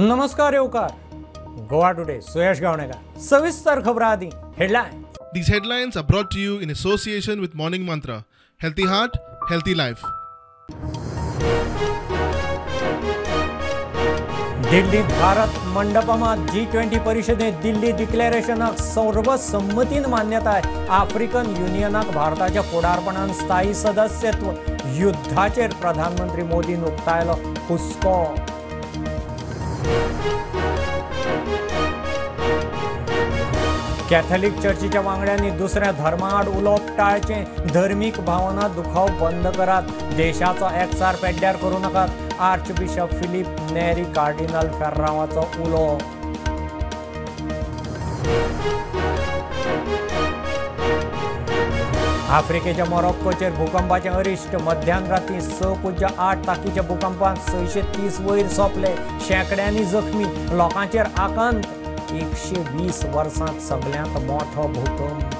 नमस्कार येवकार. गोवा टुडे सुयश गावणेकर. सविस्तर खबरां आदी headline These headlines are brought to you in association with Morning Mantra. Healthy heart, healthy life. दिल्लीत भारत मंडपमात जी ट्वेंटी परिषदेत दिल्ली डिक्लेरेशनाक सर्वसंमतीन मान्यताय आफ्रिकन युनियनाक भारताच्या फुडारपणान स्थायी सदस्यत्व. युद्धाचेर प्रधानमंत्री मोदीन उक्तायलो हुस्को कॅथलिक चर्चीच्या वांगड्यांनी दुसऱ्या धर्माआड उलोवप टाळचे. धर्मीक भावना दुखावप बंद करात. देशाचो एकसार पेड्ड्यार करू नकात. आर्च बिशप फिलीप नेरी कार्डिनल फेर्रांवाचो उलो आफ्रिकेच्या मोरक्कोचेर भूकंपाचे अरिश्ट मध्यान राती स पुज्य आठ ताकीच्या भूकंपात सयशे तीस वयर सोंपले. शेंकड्यांनी जखमी. लोकांचेर आकांत. एकशे वीस वर्सांत सगळ्यांत मोठो भूकंप.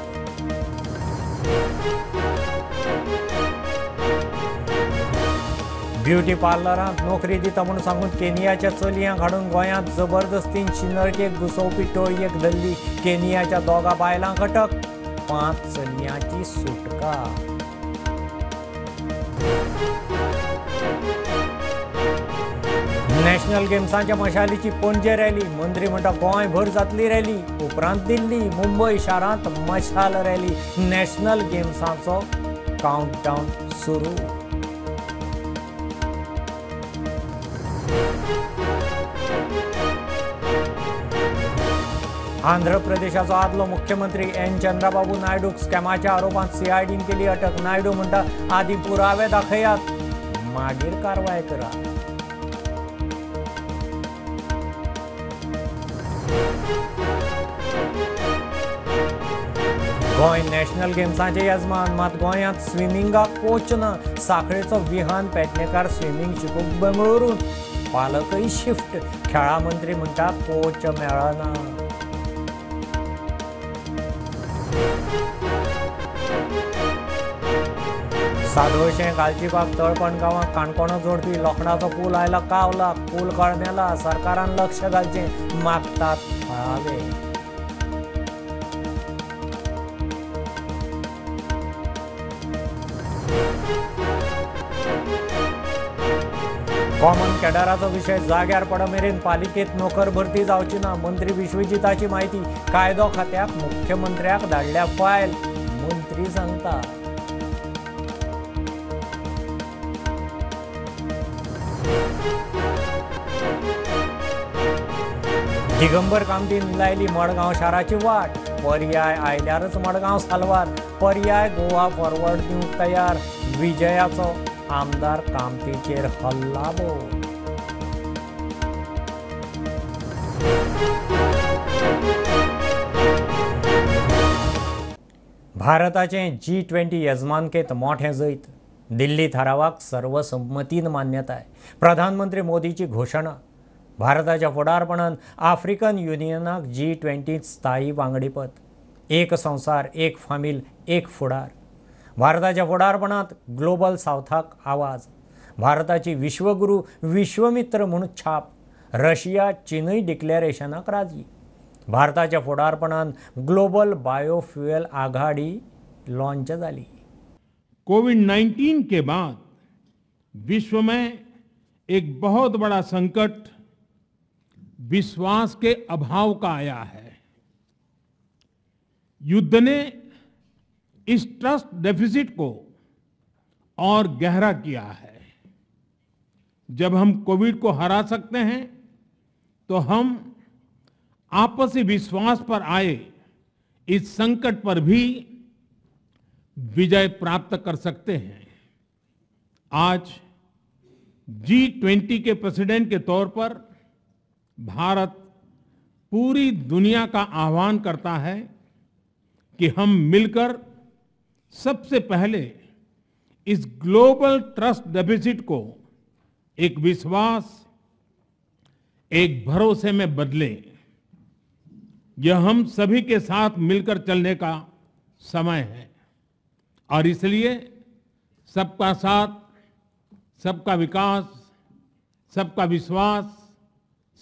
ब्युटी पार्लरांत नोकरी दिता म्हूण सांगून केनियाच्या चलयांक हाडून गोंयांत जबरदस्तीन शिनर्केक घुसोवपी टोळयेक धरली केनियाच्या दोगा बायलांक अटक. पांच चलयांची सुटका. नॅशनल गेम्सांच्या मशालीची पणजे रॅली मंत्री म्हणटा गोंयभर जातली रॅली उपरांत दिल्ली मुंबय शारांत मशाल रॅली. नॅशनल गेम्सांचो काउंटडावन सुरू. आंध्र प्रदेशाचो आदलो मुख्यमंत्री एन चंद्राबाबू नायडूक स्कॅमाच्या आरोपांत सीआयडीन केली अटक. नायडू म्हणटा आदी पुरावे दाखयात मागीर कारवाय करा. गोंय नॅशनल गेम्सांचे यजमान मात गोंयांत स्विमिंगाक कोच ना. साखळेचो विहान पेडणेकार स्विमिंग शिकूंक बेंगळुरूत. पालकय शिफ्ट. खेळा मंत्री म्हणटा कोच मेळना. सादोळशें गालजीबाग तळपण गांवांत काणकोणो जोडपी लोखणाचो पूल आयला कावला पूल कळमेला सरकारान लक्ष घालचें मागतात थळावे कॉमन कॅडराचो विशय जाग्यार पड मेरेन पालिकेत नोकर भरती जावची ना. मंत्री विश्वजिताची माहिती कायदो खात्याक मुख्यमंत्र्याक धाडल्या फायल मंत्री सांगता दिगंबर कामतीन लायली मडगांव शाराची वाट. पर्याय आयल्यारच मडगांव सालवार. पर्याय गोवा फॉरवर्ड दिवंक तयार. विजयाचो आमदार कामतीचेर हल्लाबो भारताचें जी ट्वेंटी यजमानकेत मोठें जैत. दिल्ली थारावाक सर्वसंमतीन मान्यताय. प्रधानमंत्री मोदीची घोशणा भारताच्या फुडारपणान आफ्रिकन युनियनाक जी ट्वेंटींत स्थायी वांगडीपद एक संवसार एक फामील एक फुडार. भारताच्या फुडारपणांत ग्लोबल सावथाक आवाज. भारताची विश्वगुरू विश्वमित्र म्हूण छाप. रशिया चीनय डिक्लेरेशनाक राजी. भारताच्या फुडारपणान ग्लोबल बायोफ्युएल आघाडी लॉन्च जाली कोविड 19 के बाद विश्व में एक बहुत बड़ा संकट विश्वास के अभाव का आया है। युद्ध ने इस ट्रस्ट डेफिसिट को और गहरा किया है। जब हम कोविड को हरा सकते हैं तो हम आपसी विश्वास पर आए, इस संकट पर भी विजय प्राप्त कर सकते हैं। आज जी ट्वेंटी के प्रेसिडेंट के तौर पर भारत पूरी दुनिया का आह्वान करता है कि हम मिलकर सबसे पहले इस ग्लोबल ट्रस्ट डेफिसिट को एक विश्वास, एक भरोसे में बदलें। यह हम सभी के साथ मिलकर चलने का समय है। और इसलिए सबका साथ, सबका विकास, सबका विश्वास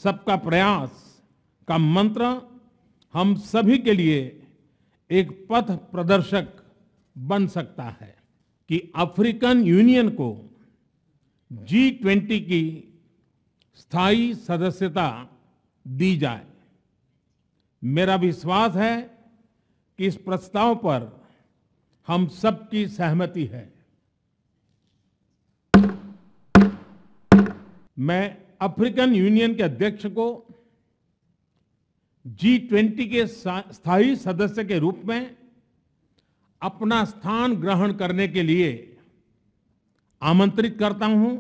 सबका प्रयास का मंत्र हम सभी के लिए एक पथ प्रदर्शक बन सकता है कि अफ्रीकन यूनियन को जी ट्वेंटी की स्थायी सदस्यता दी जाए। मेरा विश्वास है कि इस प्रस्ताव पर हम सबकी सहमति है। मैं अफ्रीकन यूनियन के अध्यक्ष को जी ट्वेंटी के स्थायी सदस्य के रूप में अपना स्थान ग्रहण करने के लिए आमंत्रित करता हूँ।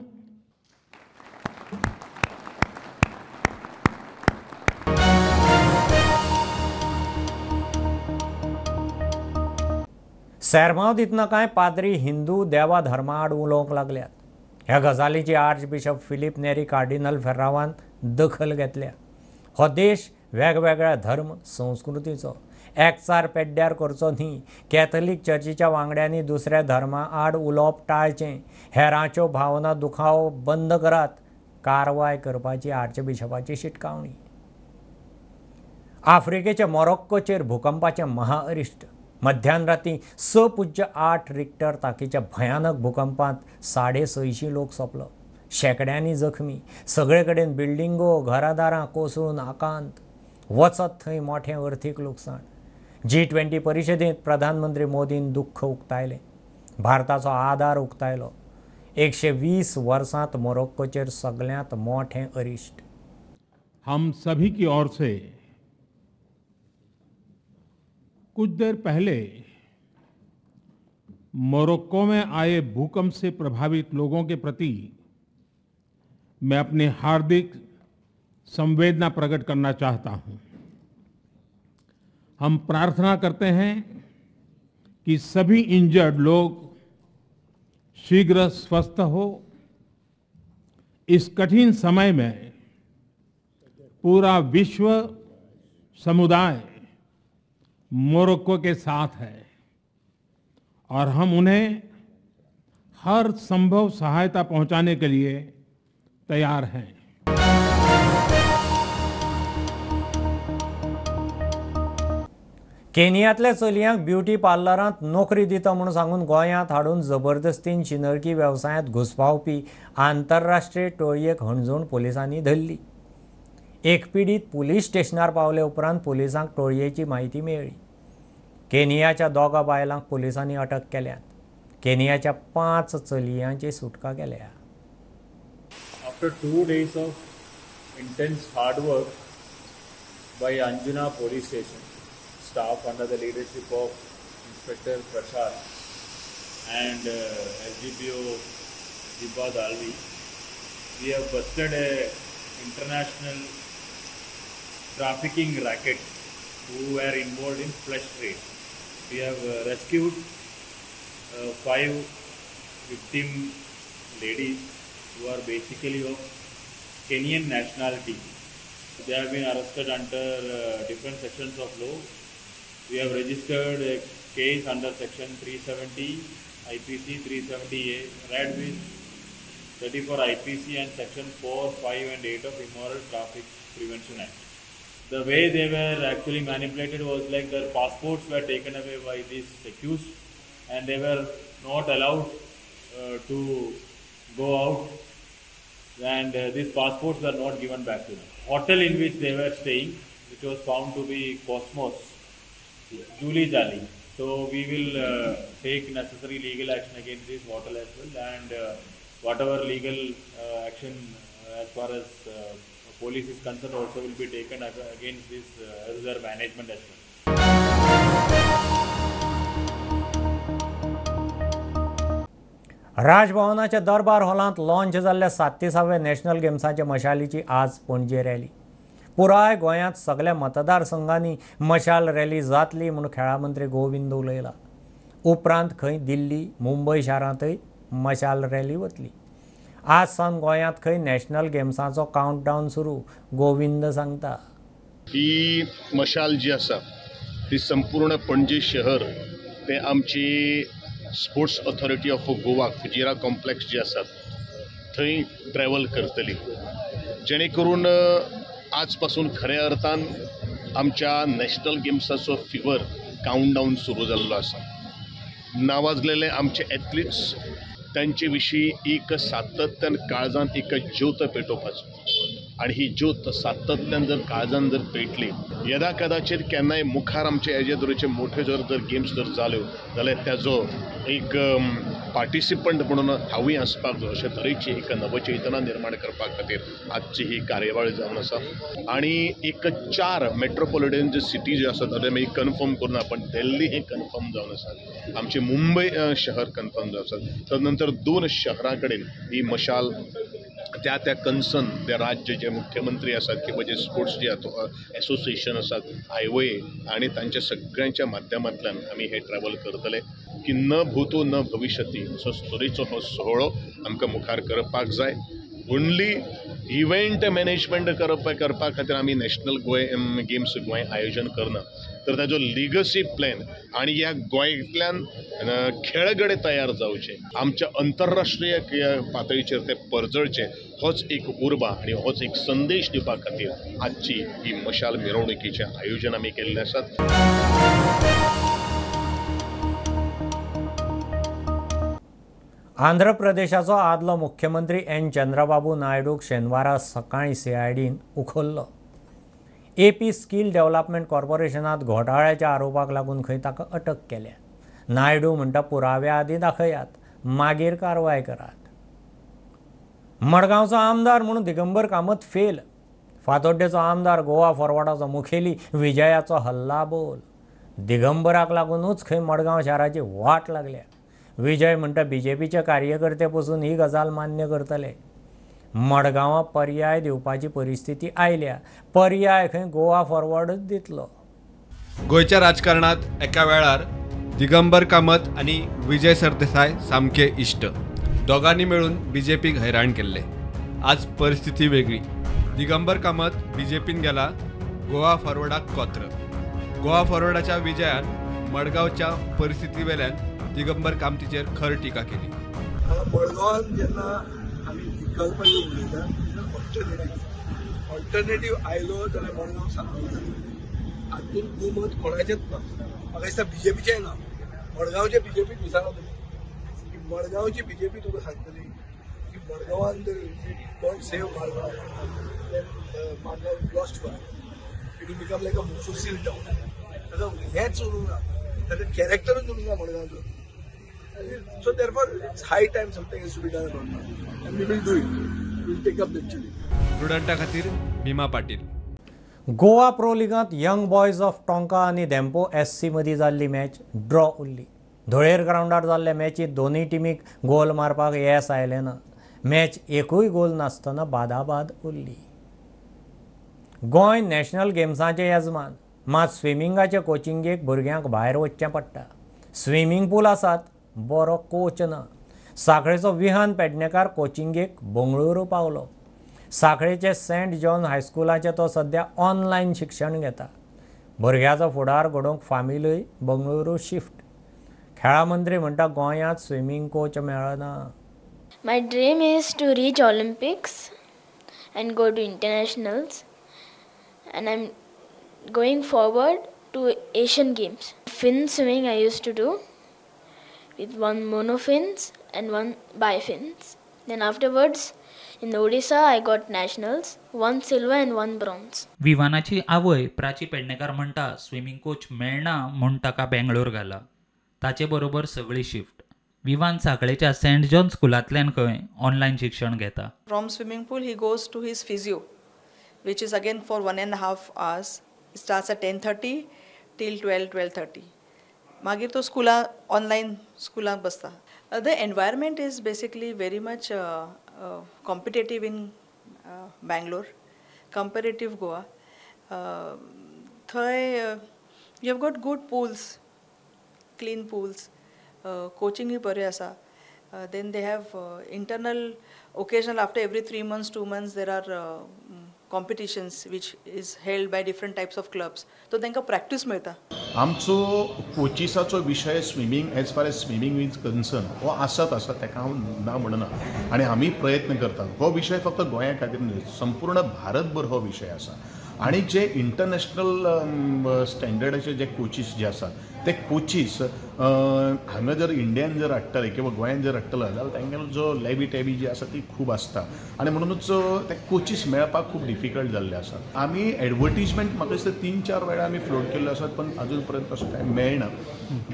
सैरमावतीतनं काय पादरी, हिंदू देवा धर्माआड उलोवंक लागल्यात ह्या गजालीची आर्च बिशप फिलीप नेरी कार्डिनल फेर्रावान दखल घेतल्या. हो देश वेगवेगळ्या धर्म संस्कृतीचो. एकचार पेड्ड्यार करचो न्ही. कॅथलीक चर्चीच्या वांगड्यांनी दुसऱ्या धर्मा आड उलोवप टाळचें. हेरांच्यो भावना दुखाव बंद करात कारवाय करपाची आर्च बिशपाची शिटकावणी. आफ्रिकेच्या मॉरोक्कोचेर भुकंपाचें महाअरिश्ट मध्यान सपूज्य स आठ रिक्टर तांकीच्या भयानक भूकंपांत साडे सयशीं लोक सोंपलो. शेकड्यांनी जखमी. सगळे कडेन बिल्डिंगो घरादारां कोसळून आकांत. वचत थंय मोठें अर्थीक लुकसाण जी ट्वेंटी परिशदेंत प्रधानमंत्री मोदीन दुख्ख उक्तायलें. भारताचो आदार उक्तायलो. एकशे वीस वर्सांत मोरोक्कोचेर सगळ्यांत मोठें अरिश्ट हम सभी की ओर से कुछ देर पहले मोरक्को में आए भूकंप से प्रभावित लोगों के प्रति मैं अपनी हार्दिक संवेदना प्रकट करना चाहता हूँ। हम प्रार्थना करते हैं कि सभी इंजर्ड लोग शीघ्र स्वस्थ हो। इस कठिन समय में पूरा विश्व समुदाय मोरक्को के साथ है। और हम उन्हें हर संभव सहायता पहुंचाने के लिए तैयार हैं। केनियांतल्या चलयांक ब्युटी पार्लरांत नोकरी दिता म्हूण सांगून गोंयांत हाडून जबरदस्तीन शिनरकी वेवसायांत घुसपावपी आंतरराष्ट्रीय टोळयेक हणजून पोलिसांनी धरली। एक पिडीत पुलीस स्टेशनार पावले उपरांत पुलिसांक टोळयेची माहिती मेळ्ळी. केनियाच्या दोगां बायलांक पुलिसांनी अटक केल्यात. केनियाच्या पांच चलयांची सुटका केल्या. After two days of intense hard work by Anjuna police station staff under the leadership of inspector Prasad and S G P O Dipa Dalvi we have busted a international trafficking racket who were involved in flesh trade. We have uh, rescued uh, five victim ladies who are basically of Kenyan nationality. They have been arrested under uh, different sections of law. We have registered a case under section 370 IPC 370A, read with 34 IPC and section 4, 5 and 8 of Immoral Traffic Prevention Act. The way they were actually manipulated was like their passports were taken away by these accused and they were not allowed uh, to go out and uh, these passports were not given back to them. Hotel in which they were staying, which was found to be Cosmos, Julie Jali. So we will uh, take necessary legal action against this hotel as well, and uh, whatever legal uh, action uh, as far as police is concerned also will be taken against this uh, management as well. राजभवनाच्या दरबार हॉलांत launch जाल्ल्या सात्तीसाव्या national गेम्साच्या मशालीची आज पणजे rally पुराय गोंयांत सगळ्या मतदारसंघांनी मशाल रॅली जातली म्हूण खेळा मंत्री गोविंद उलयला उपरांत खंय दिल्ली मुंबय शारांतय मशाल रॅली वतली. आज सावन गोंयांत खंय नॅशनल गेम्साचो कावंटडावन सुरू गोविंद सांगता. ही मशाल जी आसा ती संपूर्ण पणजे शहर ते आमची स्पोर्ट्स ऑथॉरिटी ऑफ गोवा फुजिरा कॉम्प्लेक्स जी आसात थंय ट्रॅव्हल करतली. जेणे करून आज आजपासून खऱ्या अर्थान आमच्या नॅशनल गेम्साचो फिवर काउंटडाऊन सुरू जाल्लो आसा. नावाजलेले आमचे एथलीट्स त्यांच्याविषयी विशीं एक सातत्यान काळजांत एक ज्योत पेटोवपाचो. आणि ही ज्योत सातत्यान जर काळजान जर पेटली यदा कदाचित केन्नाय मुखार आमचे हेजे तरेचे मोठे जर जर गेम्स जर जाल्यो जाल्यार त्याचो एक पार्टिसिपंट म्हणून हांवूय आसपाक जाय अशे तरेची एक नवचेतना निर्माण करपा खातीर आजची ही कार्यावळ जावन आसा. आणि एक चार मेट्रोपॉलिटन जे सिटी जे आसा ताजे मागीर कन्फर्म करून पण दिल्ली हे कन्फर्म जावन आसा आमचे मुंबय शहर कन्फर्म जावन आसा तदनंतर दोन शहरां कडेन ही मशाल त्या त्या कन्सर्न ते राज्य जे मुख्यमंत्री आसात किंवा जे स्पोर्ट्स जे एसोसिएशन आसात हायवे आणि तांच्या सगळ्यांच्या माध्यमांतल्यान आमी हे ट्रॅव्हल करतले. की न भूतो न भविष्यती असो तरेचो हो सोहळो आमकां मुखार करपाक जाय. ओन्ली इव्हेंट मॅनेजमेंट करप करपा खातीर आमी नॅशनल गोंय गेम्स गोंय आयोजन करना तर ताजो लिगसी प्लॅन आणि ह्या गोंयांतल्यान खेळगडे तयार जावचे आमच्या आंतरराष्ट्रीय पातळीचेर ते परजळचे होच एक उर्बा आणि होच एक संदेश दिवपा खातीर आजची ही मशाल मिरवणुकीचें आयोजन आमी केल्लें आसात. आंध्र प्रदेशाचो आदलो मुख्यमंत्री एन. चंद्रबाबू नायडूक शेनवारा सकाळीं सीआयडीन उखल्लो. एपी स्कील डेव्हलपमेंट कॉर्पोरेशनात घोटाळ्याच्या आरोपाक लागून खंय ताका अटक केल्या. नायडू म्हणटा पुराव्या आदीं दाखयात मागीर कारवाय करात. मडगांवचो आमदार म्हणून दिगंबर कामत फेल. फातोड्डेचो आमदार गोवा फॉरवर्डाचो मुखेली विजयाचो हल्ला बोल. दिगंबराक लागूनच खंय मडगांव शाराची वाट लागल्या. विजय म्हणटा बी जे पीचे कार्यकर्ते पसून ही गजाल मान्य करतले. मडगांवां पर्याय दिवपाची परिस्थिती आयल्या. पर्याय खंय गोवा फॉरवर्डच दितलो. गोंयच्या राजकारणात एका वेळार दिगंबर कामत आणि विजय सरदेसाय सामके इश्ट दोगांनी मेळून बी जे पीक हैराण केल्ले. आज परिस्थिती वेगळी. Digambar Kamat B J pin गेला गोवा फॉरवर्डाक कोत्र. गोवा फॉरवर्डाच्या विजयान मडगांवच्या परिस्थिती वेल्यान दिगंबर कामतीचेर खर टिका केली. मडगांवान जेन्ना आमी विकल्पाची उलयता ऑल्टरनेटीव ऑल्टरनेटीव आयलो जाल्यार मडगांव सारको जाता हातून दुमत कोणाचेच ना म्हाका दिसता बीजेपीचेय ना मडगांवचे बीजेपीक विचारा तुमी की मडगांवची बीजेपी तुका सांगतली की मडगांवान जर god save Margao Margao lost Goa it become like a mofussil town हेंच उरूंक ना ताका कॅरेक्टरूच उरूंक ना मडगांवचो So therefore, it's high time something has to be done about that. And we will do it. We'll take up the challenge. स्टुडंटा खातीर Bhima Patil Goa pro लिगांत young boys of Tonca आनी धेंपो एस सी मदीं जाल्ली मॅच ड्रॉ उरली धुळेर ग्रावंडार जाल्ल्या मॅचीत दोनूय टिमीक गोल मारपाक येस आयलें ना मॅच एकूय गोल नासतना बादाबाद उरली गोंय नॅशनल गेम्साचें येजमान मात स्विमिंगाचे कोचिंगेक भुरग्यांक भायर वचचें पडटा स्विमींग पूल आसात बरो कोच ना. साखळेचो विहान पेडणेकार कोचिंगेक बंगळुरू पावलो. साखळेचे सेंट जॉन हायस्कुलाचे तो सध्या ऑनलायन शिक्षण घेता. भुरग्याचो फुडार घडोवंक फामिलूय बंगळुरू शिफ्ट. खेळा मंत्री म्हणटा गोंयांत स्विमींग कोच मेळना. My dream is to reach Olympics and go to internationals and I am going forward to Asian games fin swimming I use to do with one monofins and one bifins. Then afterwards in Odisha I got nationals, one silver and one bronze. विवानाची आवय प्राची पेडणेकार म्हणटा swimming coach मेळना म्हूण ताका बेंगळूर घाला ताचे बरोबर सगळी शिफ्ट विवान साखळेच्या सेंट जॉन स्कुलांतल्यान खंय ऑनलायन शिक्षण घेता From swimming pool, he goes to his physio, which is again for one and a half hours. It starts at 10.30 till 12, 12.30. मागीर तो स्कुलां ऑनलायन स्कुलांत बसता. The environment is basically very much competitive in Bangalore comparative Goa थंय you have got good pools clean pools coaching बरें आसा then they have internal occasional after every three months two months there are competitions which is held by different types of clubs तो तांकां practice मेळटा आमचो कोचिसाचो विशय swimming as far as swimming is concern हो आसत आसा ताका हांव ना म्हणना. आनी आमी प्रयत्न करतात हो विशय फक्त गोंया खातीर न्हय संपूर्ण भारतभर हो विशय आसा आनी जे इंटरनॅशनल um, स्टँडर्डाचे जे कोचीस जे आसा ते कोचीस uh, हांगा जर इंडियान जर हाडटले किंवा गोंयान जर हाडटले जाल्यार तांगेलो जो लॅबी टॅबी जी आसा ती खूब आसता. आनी म्हणूनच uh, ते कोचीस मेळपाक खूब डिफिकल्ट जाल्ले आसात आमी एडवर्टीजमेंट म्हाका दिसता तीन चार वेळा आमी फ्लोट केल्ले आसात पण अजून पर्यंत असं काय मेळना.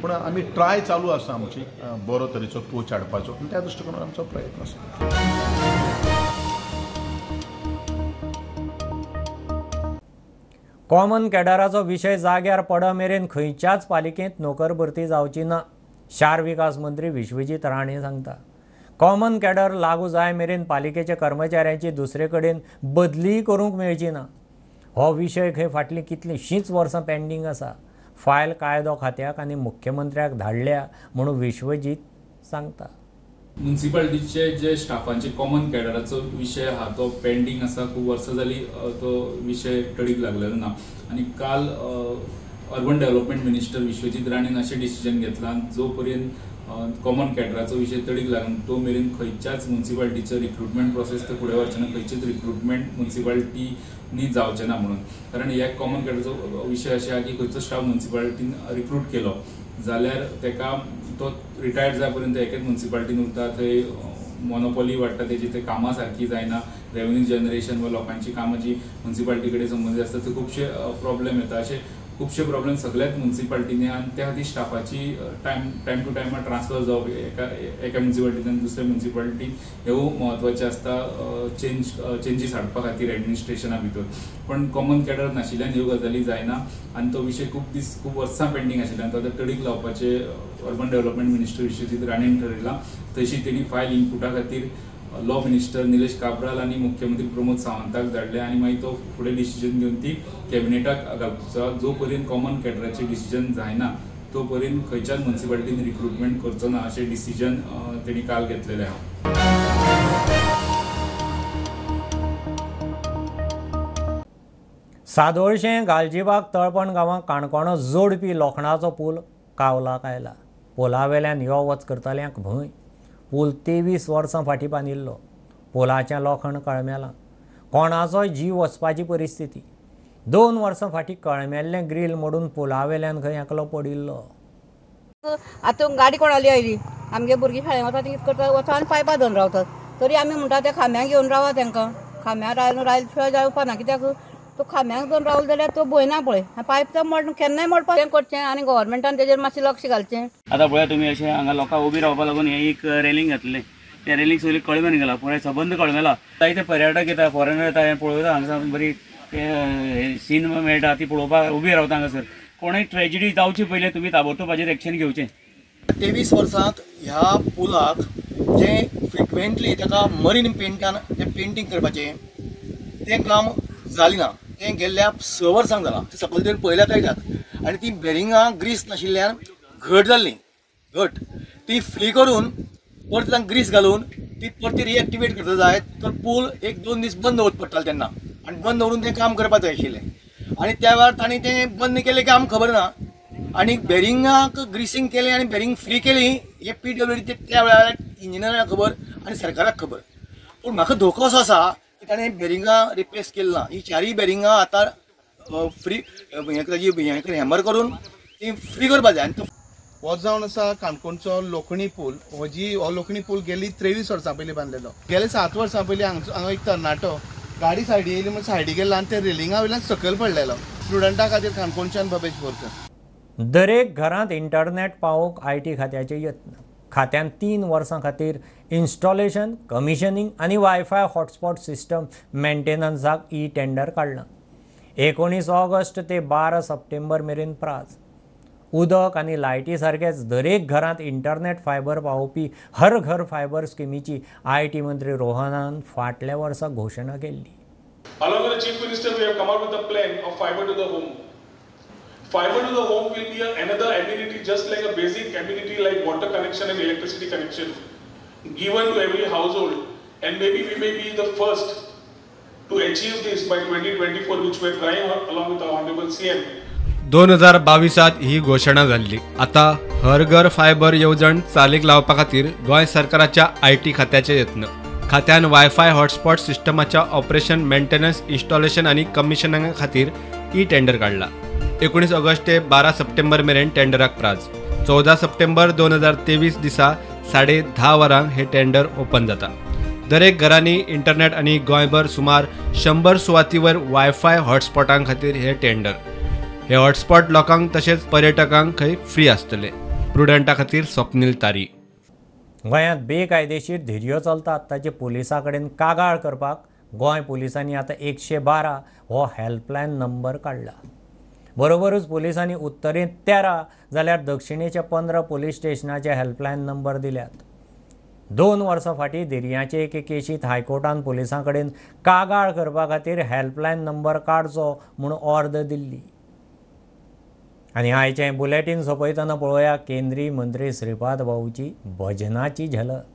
पूण आमी ट्राय चालू आसा आमची uh, बरो तरेचो कोच हाडपाचो. आनी त्या दृश्टिकोनान आमचो प्रयत्न आसा. कॉमन कॅडराचो विशय जाग्यार पड मेरेन खंयच्याच पालिकेंत नोकर भरती जावची ना शार विकास मंत्री विश्वजीत राणे सांगता. कॉमन कॅडर लागू जाय मेरेन पालिकेच्या कर्मचाऱ्यांची दुसरे कडेन बदली करूंक मेळची ना हो विशय खंय फाटलीं कितलींशींच वर्सां पेंडींग आसा फायल कायदो खात्याक आनी मुख्यमंत्र्याक धाडल्या म्हणून विश्वजीत सांगता. म्युन्सिपाल्टीचे जे स्टाफांचे कॉमन कॅडराचो विशय आहा तो पेंडींग आसा खूब वर्सां जाली तो विशय टडीक लागलेलो ना. आनी काल अर्बन डेव्हलपमेंट मिनिस्टर विश्वजीत राणेन अशें डिसिजन घेतला. जो पर्यंत कॉमन कॅडराचो विशय तडीक लागून तो मेरेन खंयच्याच म्युन्सिपालिटीचो रिक्रुटमेंट प्रोसेस ते फुडें व्हरचे ना खंयचेच रिक्रुटमेंट म्युन्सिपाल्टीनी जावचे ना म्हणून. कारण ह्या कॉमन कॅडराचो विशय अशें आहा की खंयचो स्टाफ म्युन्सिपाल्टीन रिक्रूट केलो. जाल्यार तेका तो रिटायर्ड जाय पर्यंत एकेच म्युन्सिपालिटीन उरता थंय मोनोपॉली वाडटा तेजी थंय कामां सारकी जायना रेव्हन्यू जनरेशन वा लोकांची कामां जी म्युन्सिपाल्टी कडेन संबंदीत आसता थंय खुबशे प्रॉब्लेम येता अशें खुबशे प्रॉब्लेम सगळ्याच म्युन्सिपालिटीनी आनी त्या खातीर स्टाफाची टायम टायम टू टायमार ट्रान्सफर जावप एका एका म्युन्सिपालिटींतल्यान दुसऱ्या म्युन्सिपाल्टी ह्यो हो महत्त्वाचे आसता चेंज चेंजीस हाडपा खातीर एडमिनिस्ट्रेशना भितर पण कॉमन कॅडर नाशिल्ल्यान ह्यो गजाली जायना आनी तो विशय खूब दीस खूब वर्सां पेंडींग आशिल्ल्यान. तो आतां तडीक लावपाचे अर्बन डेव्हलपमेंट मिनिस्टर विश्वजीत राणेन ठरयलां तशी तेणी फायल इनपुटा खातीर लॉ मिनिस्टर निलेश काब्राल आनी मुख्यमंत्री प्रमोद सावंताक धाडले आनी मागीर तो फुडें डिसिजन घेवन ती कॅबिनेटाक घालपाचो जो पर्यंत कॉमन कॅडराचें डिसिजन जायना तो पर्यंत खंयच्याच म्युन्सिपाल्टीन रिक्रुटमेंट करचो ना अशें डिसिजन तेणी काल घेतलेलें आहा सादोळशें गालजीबाग तळपण गांवांत काणकोणो जोडपी लोखणाचो पूल कावलाक आयला पुला वेल्यान यो वच करतल्यांक भंय. पूल तेवीस वर्सां फाटीं बांदिल्लो पुलाचें लोखण कळमेलां कोणाचोय जीव वचपाची परिस्थिती. दोन वर्सां फाटीं कळमेल्लें ग्रील मोडून पुला वेल्यान खंय एकलो पडिल्लो. आतां गाडी कोणाली आयली? आमगे भुरगीं शाळेंत वता ती करता वता आनी पायपा धरून रावतात. तरी आमी म्हणटा त्या खांब्याक घेवन रावा तांकां. खांब्यार रावन रायल शिवाय जावपा ना कित्याक? तो खांब्याक धरून रावलो जाल्यार तो भंय पळय. पायप तो मोड केन्नाय मोडपा तें करचें आनी गव्हर्मेंटान तेजेर मातशें लक्ष घालचें. आतां पळया तुमी अशें हांगा लोकांक उबी रावपा लागून हें एक रेलिंग घातलें. तें रेलिंग सगळी कळमेन गेला. पुराय सबंद कळमेला. जायते पर्यटक येता फॉरेनर येता हें पळयता हांगासर बरी सीन मेळटा ती पळोवपाक उबी रावता हांगासर. कोणूय ट्रेजिडी जावची पयलीं तुमी ताबडतोब हाजेर एक्शन घेवचें. तेवीस वर्सांत ह्या पुलाक जे फ्रिक्वेंटली ताका मरीन पेंटान जे पेंटींग करपाचें तें काम जालें ना. तें गेल्ल्या स वर्सांक जालां सकयल तेण पळयल्यार कळटात आनी ती बेरिंगां ग्रीस नाशिल्ल्यान घट जाल्ली घट. ती फ्री करून परत तांकां ग्रीस घालून ती परती रिएक्टिवेट करता जाय तर पूल एक दोन दीस बंद दवरचो पडटालो तेन्ना आनी बंद दवरून तें काम करपाक जाय आशिल्लें आनी त्या वेळार तांणी तें बंद केलें की आमकां खबर ना. आनी बेरिंगाक ग्रिसींग केलें आनी बेरिंग फ्री केली हे पी डब्ल्यू डी त्या वेळार इंजिनियरांक खबर आनी सरकाराक खबर. पूण म्हाका धोको असो आसा की ताणें बेरिंगां रिप्लेस केली ना ही चारय बेरिंगां आतां फ्री हें ताजी हें हॅमर करून ती फ्री करपाक जाय आनी तो हो जावन आसा काणकोणचो लोखणी पूल हो जी हो लोखणी पूल गेली त्रेवीस वर्सां पयलीं बांदलेलो गेले सात वर्सां पयलीं हांगा हांगा एक तरणाटो गाडी सायडी येयली म्हणून सायडी गेला आनी ते रेलिंगा वयल्यान सकयल पडलेलो. स्टुडंटा खातीर काणकोणच्यान भवेश बोरकर दरेक घरांत इंटरनेट पावोवंक आय टी खात्याचे यत्न. खात्यान तीन वर्सां खातीर इन्स्टॉलेशन कमिशनींग आनी वायफाय हॉटस्पॉट सिस्टम मेंटेनन्साक ई टेंडर काडलां. एकोणीस ऑगस्ट ते बारा सप्टेंबर मेरेन प्राज. उदक आनी लायटी सारकेच दरेक घरांत इंटरनेट फायबर पावोवपी हर घर फायबर स्किमीची आय टी मंत्री रोहनान फाटल्या वर्सा घोशणा केल्ली. Along with the Chief Minister, we have come out with a plan of fiber to the home. Fiber to the home will be another amenity, just like a basic amenity like water connection and electricity connection, given to every household. And maybe we may be the first To achieve this by 2024, which we are trying along with our Honorable CM, दोन हजार बावीसात ही घोषणा जाल्ली आता हर घर fibre येवजण चालीक लावपा खातीर गोंय सरकाराच्या आय टी खात्याचे यत्न खात्यान वायफाय हॉटस्पॉट सिस्टमाच्या ऑपरेशन मेंटेनन्स इन्स्टॉलेशन आनी कमिशनिंगा खातीर ई टेंडर काडला एकोणीस ऑगस्ट ते बारा सप्टेंबर मेरेन टेंडराक प्राज. चौदा सप्टेंबर दोन हजार तेवीस दिसा साडे धा वरांक हे टेंडर ओपन जाता. दरेक घरांनी इंटरनेट आनी गोंयभर सुमार शंबर सुवातीवर वायफाय हॉटस्पॉटां खातीर हे टेंडर. हे हॉटस्पॉट लोकांक तशेंच पर्यटकांक खंय फ्री आसतले. प्रुडंटा खातीर स्वप्नील तारी. गोंयांत बेकायदेशीर धिरयो चलतात. ताचे पुलिसा कडेन कागाळ करपाक गोंय पुलिसांनी आतां एकशे बारा हो हेल्पलायन नंबर काडला. बरोबरूच पुलिसांनी उत्तरेंत तेरा जाल्यार दक्षिणेचे पंदरा पुलीस स्टेशनाचे हेल्पलायन नंबर दिल्यात. दोन वर्सां फाटीं धिरयांचे एके केशींत हायकोर्टान पुलिसां कडेन कागाळ करपा खातीर हेल्पलायन नंबर काडचो म्हूण ऑर्द दिल्ली. आनी आयचें बुलेटीन सोंपयतना पळोवया केंद्रीय मंत्री श्रीपाद भाऊची भजनाची झलक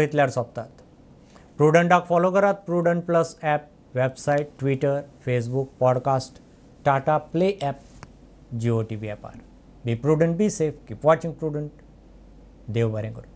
इतल्यार सोंपतात प्रुडंटाक फॉलो करात Prudent plus app website Twitter Facebook podcast Tata play app Jio T V ॲपार be Prudent be safe keep watching Prudent देव बरें करूँ